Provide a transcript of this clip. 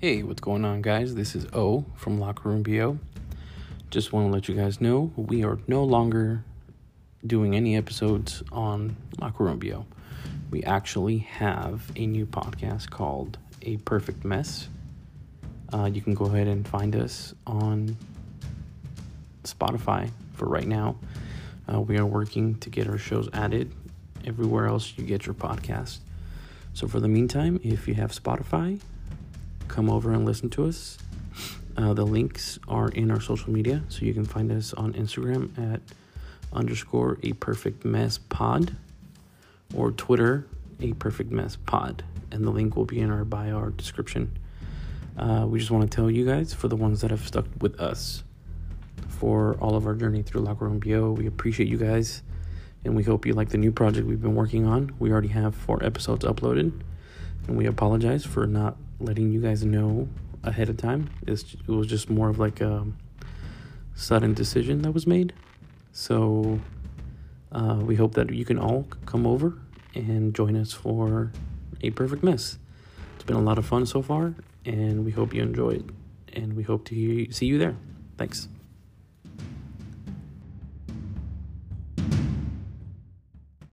Hey, what's going on, guys? This is O from Locker Room BO. Just want to let you guys know we are no longer doing any episodes on Locker Room BO. We actually have a new podcast called A Perfect Mess. Uh, you can go ahead and find us on Spotify for right now. Uh, we are working to get our shows added everywhere else you get your podcast. So, for the meantime, if you have Spotify, come over and listen to us. Uh, the links are in our social media, so you can find us on Instagram at underscore a perfect mess pod or Twitter a perfect mess pod, and the link will be in our bio or description. Uh, we just want to tell you guys, for the ones that have stuck with us for all of our journey through Locker Room BO, we appreciate you guys, and we hope you like the new project we've been working on. We already have four episodes uploaded, and we apologize for not letting you guys know ahead of time. It's, it was just more of like a sudden decision that was made. So uh, we hope that you can all come over and join us for a perfect mess. It's been a lot of fun so far, and we hope you enjoy it. And we hope to see you there. Thanks.